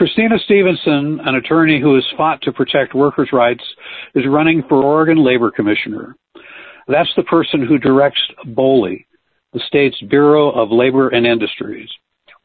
Christina Stephenson, an attorney who has fought to protect workers' rights, is running for Oregon Labor Commissioner. That's the person who directs BOLI, the state's Bureau of Labor and Industries.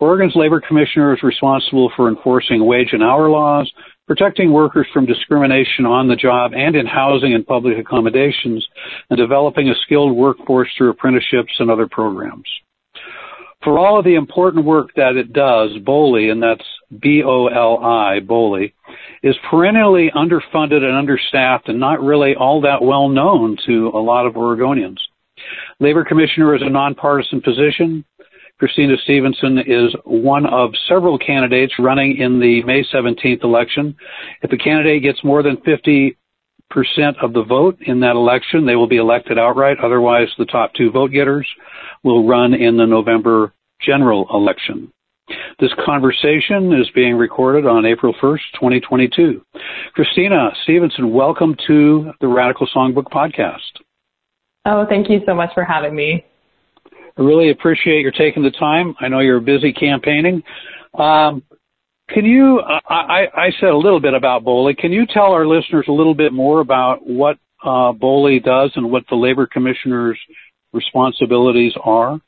Oregon's Labor Commissioner is responsible for enforcing wage and hour laws, protecting workers from discrimination on the job and in housing and public accommodations, and developing a skilled workforce through apprenticeships and other programs. For all of the important work that it does, BOLI, and that's B-O-L-I, BOLI, is perennially underfunded and understaffed and not really all that well known to a lot of Oregonians. Labor Commissioner is a nonpartisan position. Christina Stephenson is one of several candidates running in the May 17th election. If a candidate gets more than 50 percent of the vote in that election, they will be elected outright. Otherwise, the top two vote getters will run in the November general election. This conversation is being recorded on April 1st, 2022. Christina Stephenson, welcome to the Radical Songbook Podcast. Oh, thank you so much for having me. I really appreciate your taking the time. I know you're busy campaigning. Um, can you, I, I, said a little bit about BOLI. Can you tell our listeners a little bit more about what uh, BOLI does and what the Labor Commissioner's responsibilities are?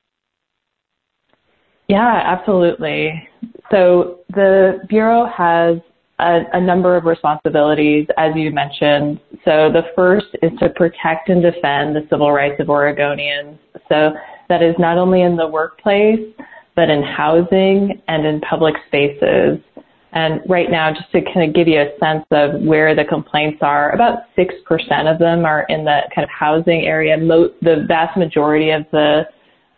Yeah, absolutely. So the Bureau has a, a, number of responsibilities, as you mentioned. So the first is to protect and defend the civil rights of Oregonians. So that is not only in the workplace, but in housing and in public spaces. And right now, just to kind of give you a sense of where the complaints are, about 6% of them are in the kind of housing area. Mo- the vast majority of the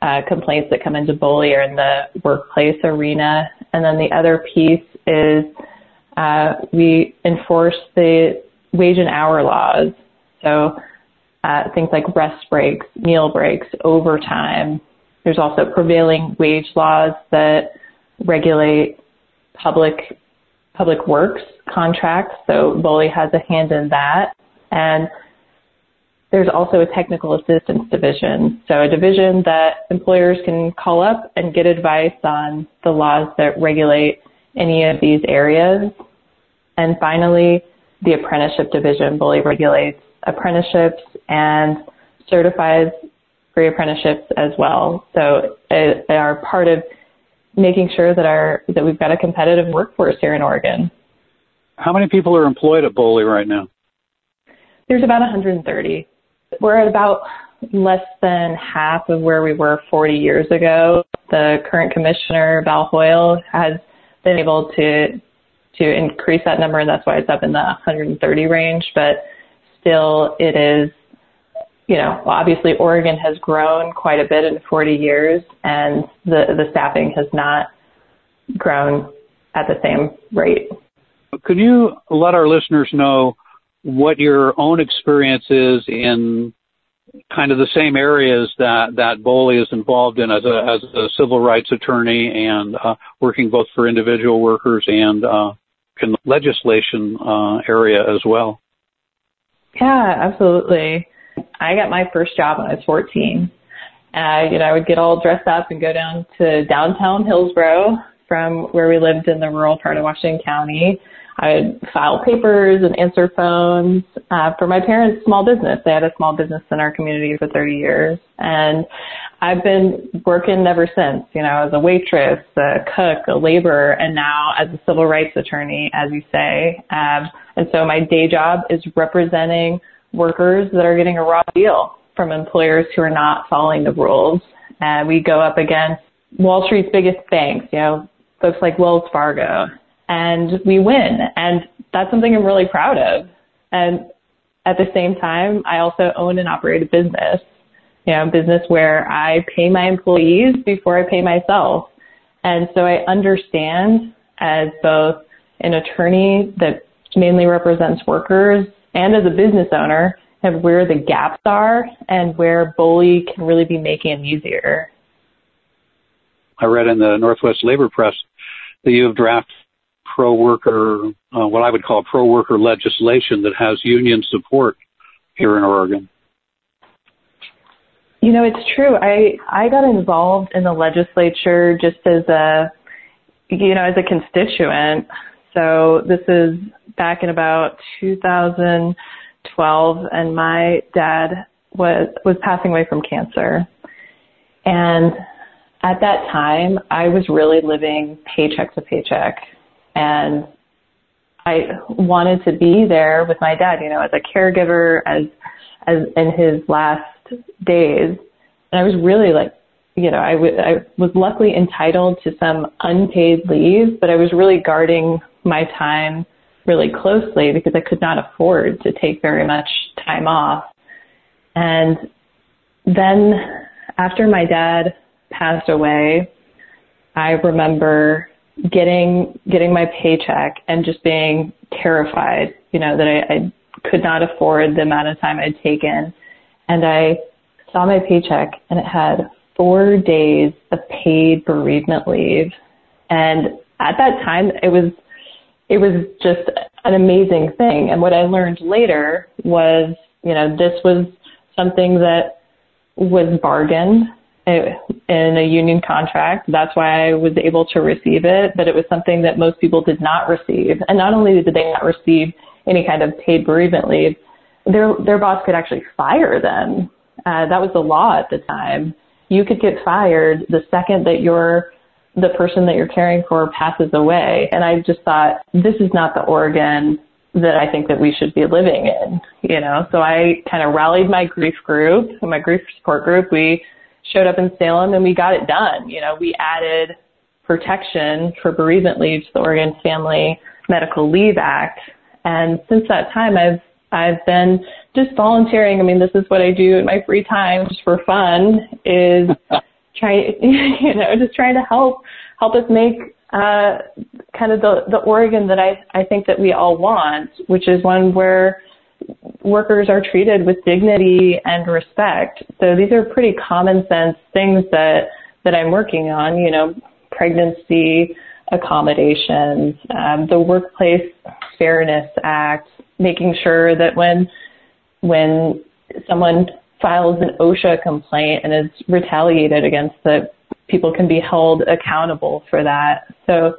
uh, complaints that come into BOLI are in the workplace arena. And then the other piece is uh, we enforce the wage and hour laws. So uh, things like rest breaks, meal breaks, overtime. There's also prevailing wage laws that regulate public public works contracts. So BOLI has a hand in that. And there's also a technical assistance division. So a division that employers can call up and get advice on the laws that regulate any of these areas. And finally, the apprenticeship division BOLI regulates apprenticeships and certifies free apprenticeships as well. So uh, they are part of making sure that our that we've got a competitive workforce here in Oregon. How many people are employed at BOLI right now? There's about 130. We're at about less than half of where we were 40 years ago. The current commissioner, Val Hoyle, has been able to to increase that number, and that's why it's up in the 130 range. But still, it is, you know, obviously Oregon has grown quite a bit in 40 years, and the the staffing has not grown at the same rate. Could you let our listeners know what your own experience is in kind of the same areas that that BOLI is involved in as a as a civil rights attorney and uh, working both for individual workers and uh, in the legislation uh, area as well. Yeah, absolutely. I got my first job when I was 14. Uh, you know, I would get all dressed up and go down to downtown Hillsboro from where we lived in the rural part of Washington County. I would file papers and answer phones uh, for my parents' small business. They had a small business in our community for 30 years, and I've been working ever since. You know, as a waitress, a cook, a laborer, and now as a civil rights attorney, as you say. Um, and so my day job is representing workers that are getting a raw deal from employers who are not following the rules. And we go up against Wall Street's biggest banks, you know, folks like Wells Fargo, and we win. And that's something I'm really proud of. And at the same time, I also own and operate a business, you know, a business where I pay my employees before I pay myself. And so I understand as both an attorney that mainly represents workers and as a business owner of where the gaps are and where BOLI can really be making it easier. I read in the Northwest Labor Press that you have drafted pro worker, uh, what I would call pro worker legislation that has union support here in Oregon. You know, it's true. I I got involved in the legislature just as a you know, as a constituent So this is back in about 2012, and my dad was was passing away from cancer. And at that time, I was really living paycheck to paycheck, and I wanted to be there with my dad, you know, as a caregiver, as as in his last days. And I was really like, you know, I, w- I was luckily entitled to some unpaid leave, but I was really guarding my time really closely because I could not afford to take very much time off. And then after my dad passed away, I remember getting getting my paycheck and just being terrified, you know, that I, I could not afford the amount of time I'd taken. And I saw my paycheck and it had four days of paid bereavement leave. And at that time it was it was just an amazing thing. And what I learned later was, you know, this was something that was bargained in a union contract. That's why I was able to receive it, but it was something that most people did not receive. And not only did they not receive any kind of paid bereavement leave, their their boss could actually fire them. Uh, that was the law at the time. You could get fired the second that your the person that you're caring for passes away. And I just thought this is not the Oregon that I think that we should be living in, you know. So I kind of rallied my grief group, my grief support group. We showed up in Salem and we got it done. You know, we added protection for bereavement leave to the Oregon Family Medical Leave Act. And since that time, I've I've been just volunteering. I mean, this is what I do in my free time just for fun is try, you know, just trying to help, help us make, uh, kind of the, the Oregon that I, I think that we all want, which is one where workers are treated with dignity and respect. So these are pretty common sense things that, that I'm working on, you know, pregnancy accommodations, um, the Workplace Fairness Act, making sure that when, when someone files an OSHA complaint and is retaliated against, that people can be held accountable for that. So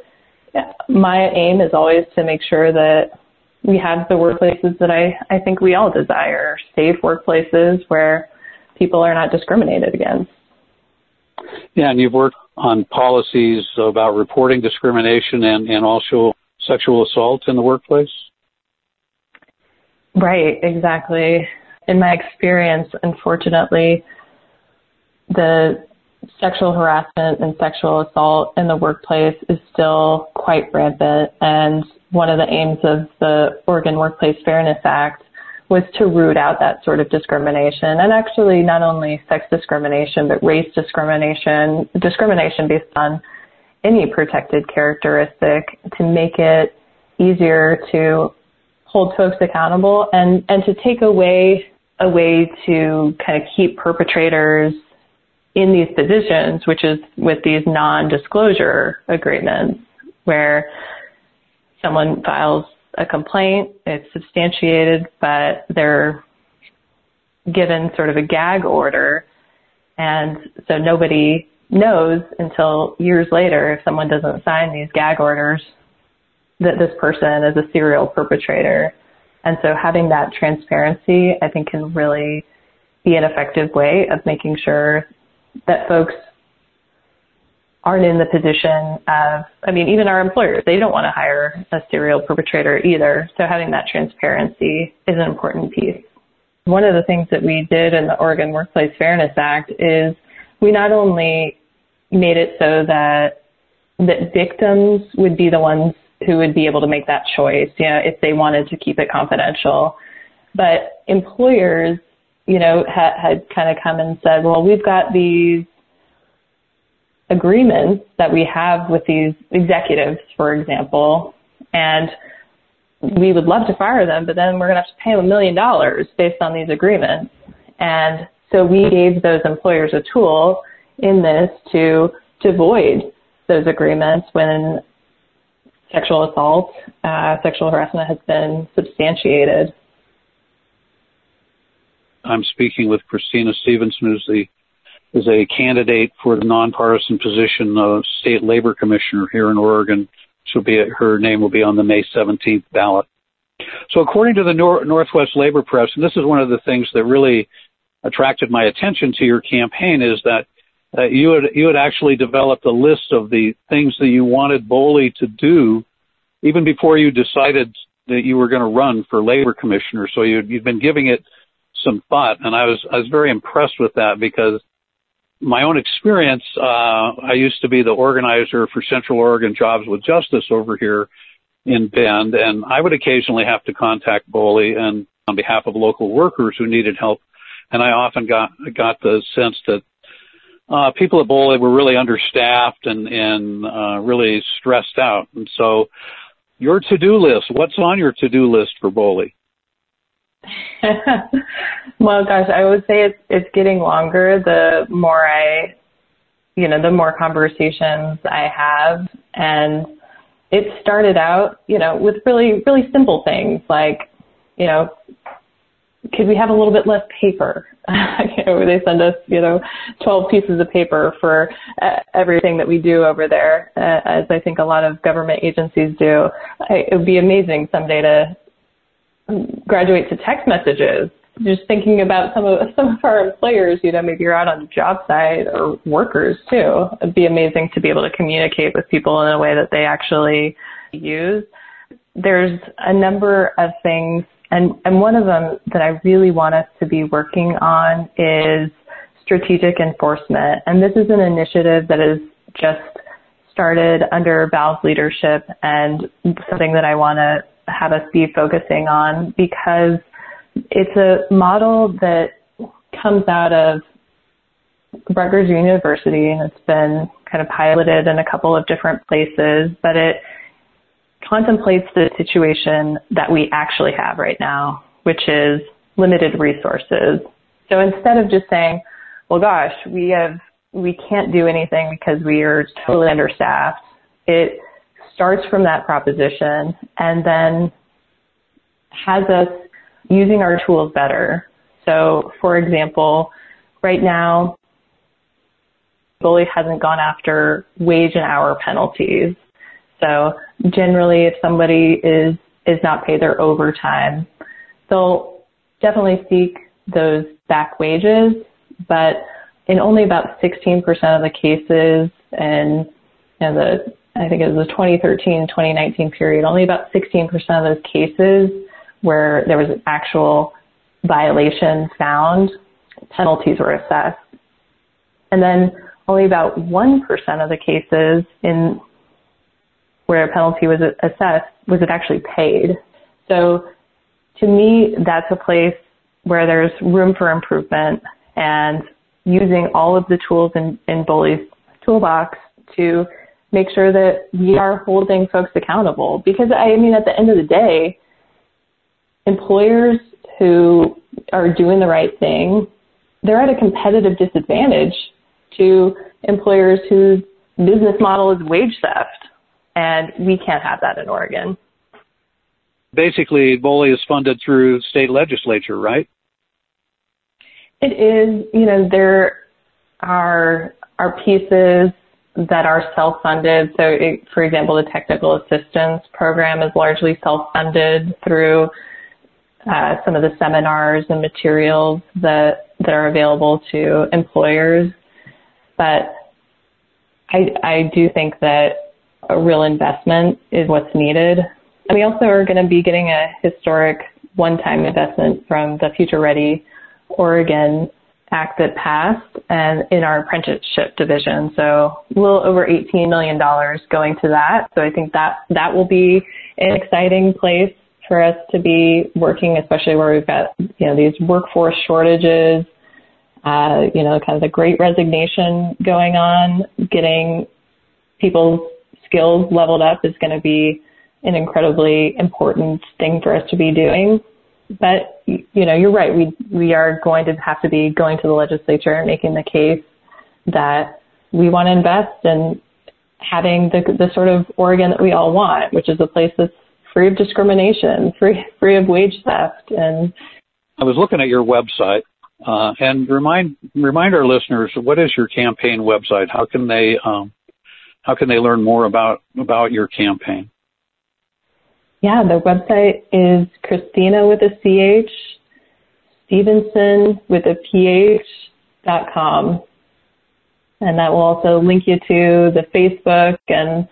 my aim is always to make sure that we have the workplaces that I, I think we all desire, safe workplaces where people are not discriminated against. Yeah, and you've worked on policies about reporting discrimination and, and also sexual assault in the workplace? Right, exactly. In my experience, unfortunately, the sexual harassment and sexual assault in the workplace is still quite rampant. And one of the aims of the Oregon Workplace Fairness Act was to root out that sort of discrimination and actually not only sex discrimination, but race discrimination, discrimination based on any protected characteristic to make it easier to hold folks accountable and, and to take away a way to kind of keep perpetrators in these positions, which is with these non-disclosure agreements where someone files a complaint, it's substantiated, but they're given sort of a gag order. And so nobody knows until years later if someone doesn't sign these gag orders that this person is a serial perpetrator. And so having that transparency, I think can really be an effective way of making sure that folks aren't in the position of, I mean, even our employers, they don't want to hire a serial perpetrator either. So having that transparency is an important piece. One of the things that we did in the Oregon Workplace Fairness Act is we not only made it so that that victims would be the ones who would be able to make that choice, you know, if they wanted to keep it confidential. But employers, you know, had, had kind of come and said, well, we've got these agreements that we have with these executives, for example, and we would love to fire them, but then we're going to have to pay them a million dollars based on these agreements. And so we gave those employers a tool in this to to void those agreements when sexual assault, uh, sexual harassment has been substantiated. I'm speaking with Christina Stephenson, who's the is a candidate for the nonpartisan position of state labor commissioner here in Oregon. she'll be her name will be on the May 17th ballot. So according to the Nor- Northwest Labor Press, and this is one of the things that really attracted my attention to your campaign is that uh, you had you had actually developed a list of the things that you wanted BOLI to do even before you decided that you were going to run for labor commissioner. So you'd, you'd been giving it some thought, and I was I was very impressed with that because my own experience, uh, I used to be the organizer for Central Oregon Jobs with Justice over here in Bend, and I would occasionally have to contact BOLI and on behalf of local workers who needed help, and I often got got the sense that uh, people at BOLI were really understaffed and and uh, really stressed out, and so your to-do list. What's on your to-do list for BOLI? well, gosh, I would say it's it's getting longer the more I, you know, the more conversations I have, and it started out, you know, with really really simple things like, you know, could we have a little bit less paper? you know, they send us, you know, 12 pieces of paper for uh, everything that we do over there, uh, as I think a lot of government agencies do. It would be amazing someday to graduate to text messages. Just thinking about some of some of our employers, you know, maybe you're out on the job site or workers too. It'd be amazing to be able to communicate with people in a way that they actually use. There's a number of things and, and one of them that I really want us to be working on is strategic enforcement. And this is an initiative that is just started under Val's leadership and something that I want to have us be focusing on because it's a model that comes out of Rutgers University and it's been kind of piloted in a couple of different places, but it contemplates the situation that we actually have right now, which is limited resources. So instead of just saying, well, gosh, we have, we can't do anything because we are totally understaffed, it starts from that proposition and then has us using our tools better. So for example, right now, BOLI hasn't gone after wage and hour penalties. So generally, if somebody is is not paid their overtime, they'll definitely seek those back wages, but in only about 16% of the cases, and you know, the I think it was the 2013-2019 period, only about 16% of those cases where there was an actual violation found, penalties were assessed. And then only about 1% of the cases in where a penalty was assessed, was it actually paid? So to me, that's a place where there's room for improvement and using all of the tools in, in BOLI's toolbox to make sure that we are holding folks accountable. Because I mean, at the end of the day, employers who are doing the right thing, they're at a competitive disadvantage to employers whose business model is wage theft and we can't have that in Oregon. Basically, BOLI is funded through state legislature, right? It is. You know, there are are pieces that are self-funded. So, it, for example, the technical assistance program is largely self-funded through uh, some of the seminars and materials that that are available to employers. But I, I do think that a real investment is what's needed. And we also are going to be getting a historic one-time investment from the Future Ready Oregon Act that passed and in our apprenticeship division. So a little over $18 million going to that. So I think that that will be an exciting place for us to be working, especially where we've got, you know, these workforce shortages, uh, you know, kind of the great resignation going on, getting people's skills leveled up is going to be an incredibly important thing for us to be doing. But you know, you're right. We we are going to have to be going to the legislature and making the case that we want to invest in having the the sort of Oregon that we all want, which is a place that's free of discrimination, free free of wage theft, and. I was looking at your website, uh, and remind remind our listeners what is your campaign website? How can they um, how can they learn more about about your campaign? Yeah, the website is Christina with a CH, Stephenson with a PH dot com. And that will also link you to the Facebook and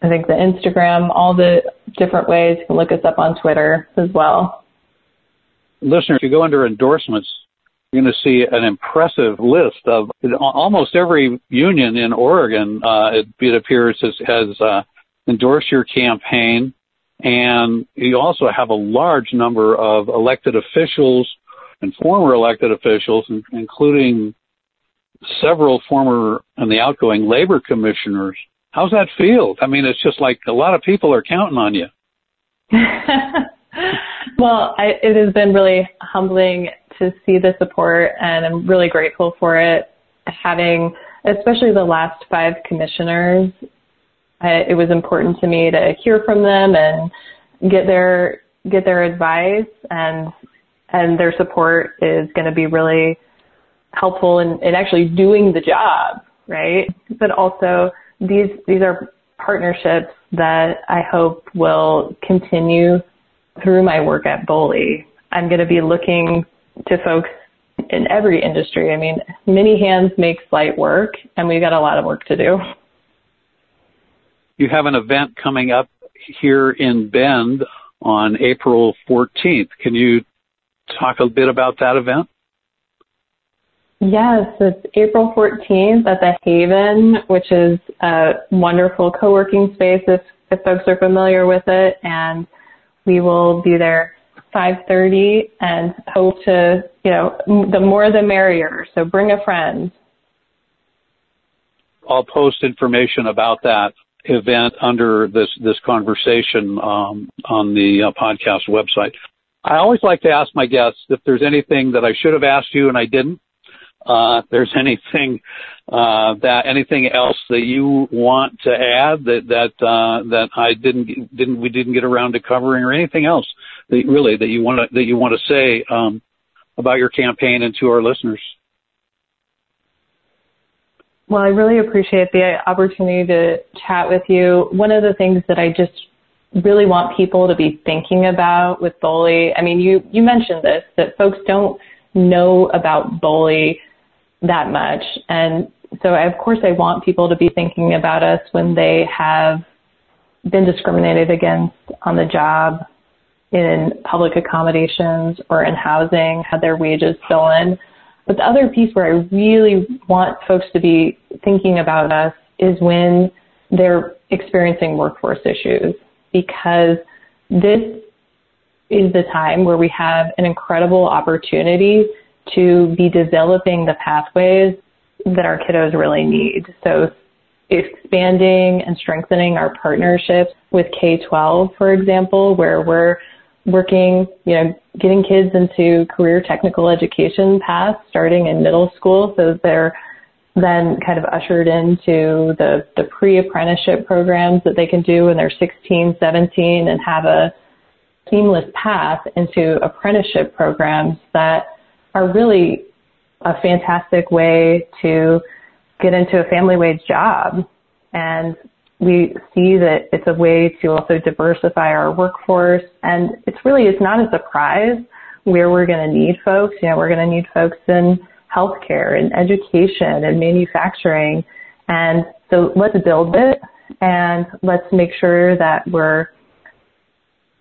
I think the Instagram, all the different ways. You can look us up on Twitter as well. Listener, if you go under endorsements, you're going to see an impressive list of almost every union in Oregon. Uh, it, it, appears has, has uh, endorsed your campaign, and you also have a large number of elected officials and former elected officials, including several former and the outgoing labor commissioners. How's that feel? I mean, it's just like a lot of people are counting on you. well, I, it has been really humbling to see the support, and I'm really grateful for it. Having, especially the last five commissioners, I, it was important to me to hear from them and get their get their advice, and and their support is going to be really helpful in, in actually doing the job, right? But also these these are partnerships that I hope will continue through my work at BOLI. I'm going to be looking to folks in every industry. I mean, many hands make light work, and we've got a lot of work to do. You have an event coming up here in Bend on April 14th. Can you talk a bit about that event? Yes, it's April 14th at the Haven, which is a wonderful co-working space if, if folks are familiar with it. And we will be there 5.30 and hope to, you know, the more the merrier. So bring a friend. I'll post information about that event under this, this conversation um, on the uh, podcast website. I always like to ask my guests if there's anything that I should have asked you and I didn't uh, if there's anything uh, that anything else that you want to add that that uh, that I didn't didn't we didn't get around to covering, or anything else that really that you want to that you want to say um, about your campaign and to our listeners. Well, I really appreciate the opportunity to chat with you. One of the things that I just really want people to be thinking about with BOLI, I mean, you, you mentioned this, that folks don't know about BOLI that much. And so, I, of course, I want people to be thinking about us when they have been discriminated against on the job, in public accommodations, or in housing, had their wages stolen. But the other piece where I really want folks to be thinking about us is when they're experiencing workforce issues, because this is the time where we have an incredible opportunity to be developing the pathways that our kiddos really need. So expanding and strengthening our partnerships with K-12, for example, where we're working, you know, getting kids into career technical education paths starting in middle school so they're then kind of ushered into the, the pre-apprenticeship programs that they can do when they're 16, 17 and have a seamless path into apprenticeship programs that are really a fantastic way to get into a family wage job. And we see that it's a way to also diversify our workforce. And it's really, it's not a surprise where we're going to need folks. You know, we're going to need folks in healthcare and education and manufacturing. And so let's build it and let's make sure that we're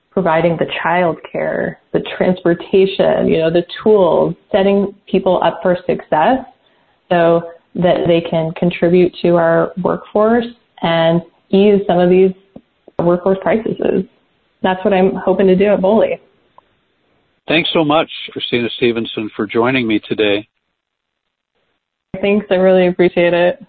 providing the child care, the transportation, you know, the tools, setting people up for success so that they can contribute to our workforce and ease some of these workforce crises. That's what I'm hoping to do at BOLI. Thanks so much, Christina Stephenson, for joining me today. Thanks. I really appreciate it.